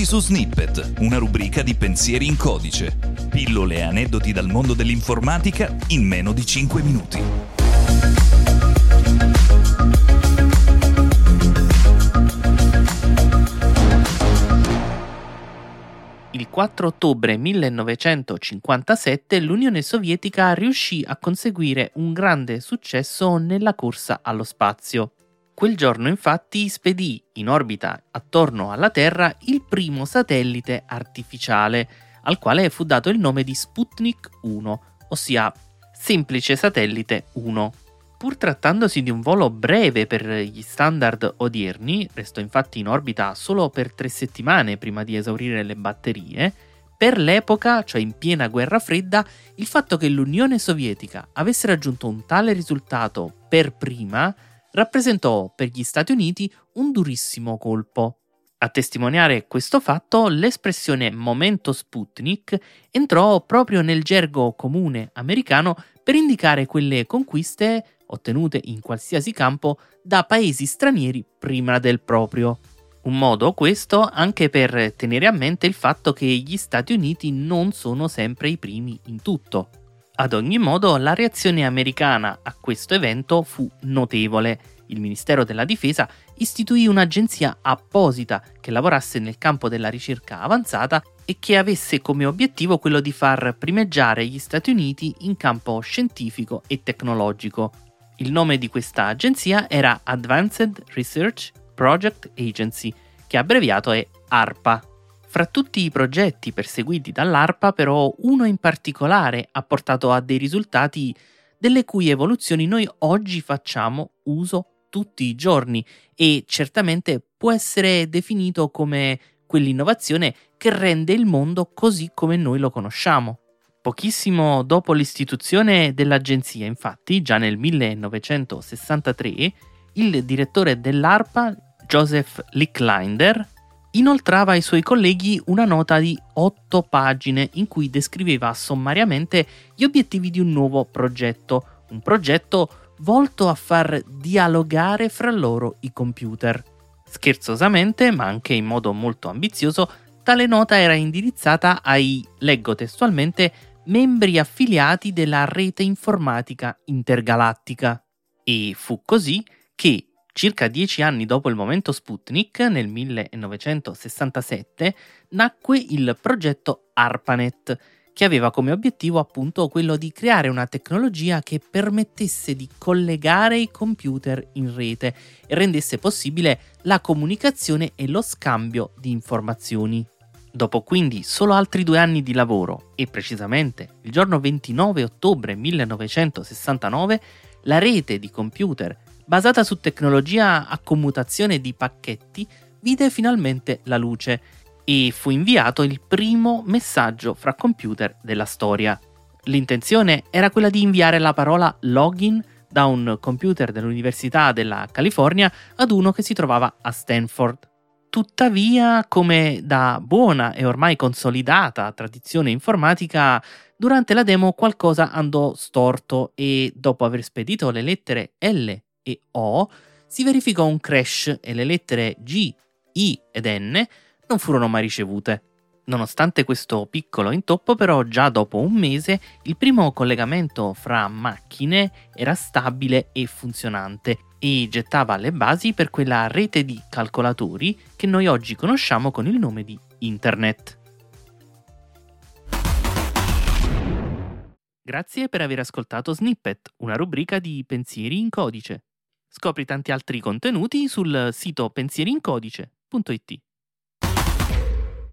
Benvenuti su Snippet, una rubrica di pensieri in codice. Pillole e aneddoti dal mondo dell'informatica in meno di 5 minuti. Il 4 ottobre 1957 l'Unione Sovietica riuscì a conseguire un grande successo nella corsa allo spazio. Quel giorno infatti spedì in orbita attorno alla Terra il primo satellite artificiale, al quale fu dato il nome di Sputnik 1, ossia semplice satellite 1. Pur trattandosi di un volo breve per gli standard odierni, restò infatti in orbita solo per tre settimane prima di esaurire le batterie, per l'epoca, cioè in piena guerra fredda, il fatto che l'Unione Sovietica avesse raggiunto un tale risultato per prima rappresentò per gli Stati Uniti un durissimo colpo. A testimoniare questo fatto, l'espressione momento Sputnik entrò proprio nel gergo comune americano per indicare quelle conquiste ottenute in qualsiasi campo da paesi stranieri prima del proprio. Un modo questo anche per tenere a mente il fatto che gli Stati Uniti non sono sempre i primi in tutto. Ad ogni modo, la reazione americana a questo evento fu notevole. Il Ministero della Difesa istituì un'agenzia apposita che lavorasse nel campo della ricerca avanzata e che avesse come obiettivo quello di far primeggiare gli Stati Uniti in campo scientifico e tecnologico. Il nome di questa agenzia era Advanced Research Project Agency, che abbreviato è ARPA. Fra tutti i progetti perseguiti dall'ARPA, però, uno in particolare ha portato a dei risultati delle cui evoluzioni noi oggi facciamo uso tutti i giorni e certamente può essere definito come quell'innovazione che rende il mondo così come noi lo conosciamo. Pochissimo dopo l'istituzione dell'agenzia, infatti, già nel 1963, il direttore dell'ARPA, Joseph Licklinder, inoltrava ai suoi colleghi una nota di otto pagine in cui descriveva sommariamente gli obiettivi di un nuovo progetto, un progetto volto a far dialogare fra loro i computer. Scherzosamente, ma anche in modo molto ambizioso, tale nota era indirizzata ai, leggo testualmente, membri affiliati della rete informatica intergalattica. E fu così che Circa dieci anni dopo il momento Sputnik, nel 1967, nacque il progetto ARPANET, che aveva come obiettivo appunto quello di creare una tecnologia che permettesse di collegare i computer in rete e rendesse possibile la comunicazione e lo scambio di informazioni. Dopo quindi solo altri due anni di lavoro e precisamente il giorno 29 ottobre 1969, la rete di computer basata su tecnologia a commutazione di pacchetti, vide finalmente la luce e fu inviato il primo messaggio fra computer della storia. L'intenzione era quella di inviare la parola login da un computer dell'Università della California ad uno che si trovava a Stanford. Tuttavia, come da buona e ormai consolidata tradizione informatica, durante la demo qualcosa andò storto e dopo aver spedito le lettere L e O, si verificò un crash e le lettere G, I ed N non furono mai ricevute. Nonostante questo piccolo intoppo, però, già dopo un mese il primo collegamento fra macchine era stabile e funzionante e gettava le basi per quella rete di calcolatori che noi oggi conosciamo con il nome di Internet. Grazie per aver ascoltato Snippet, una rubrica di pensieri in codice. Scopri tanti altri contenuti sul sito pensierincodice.it.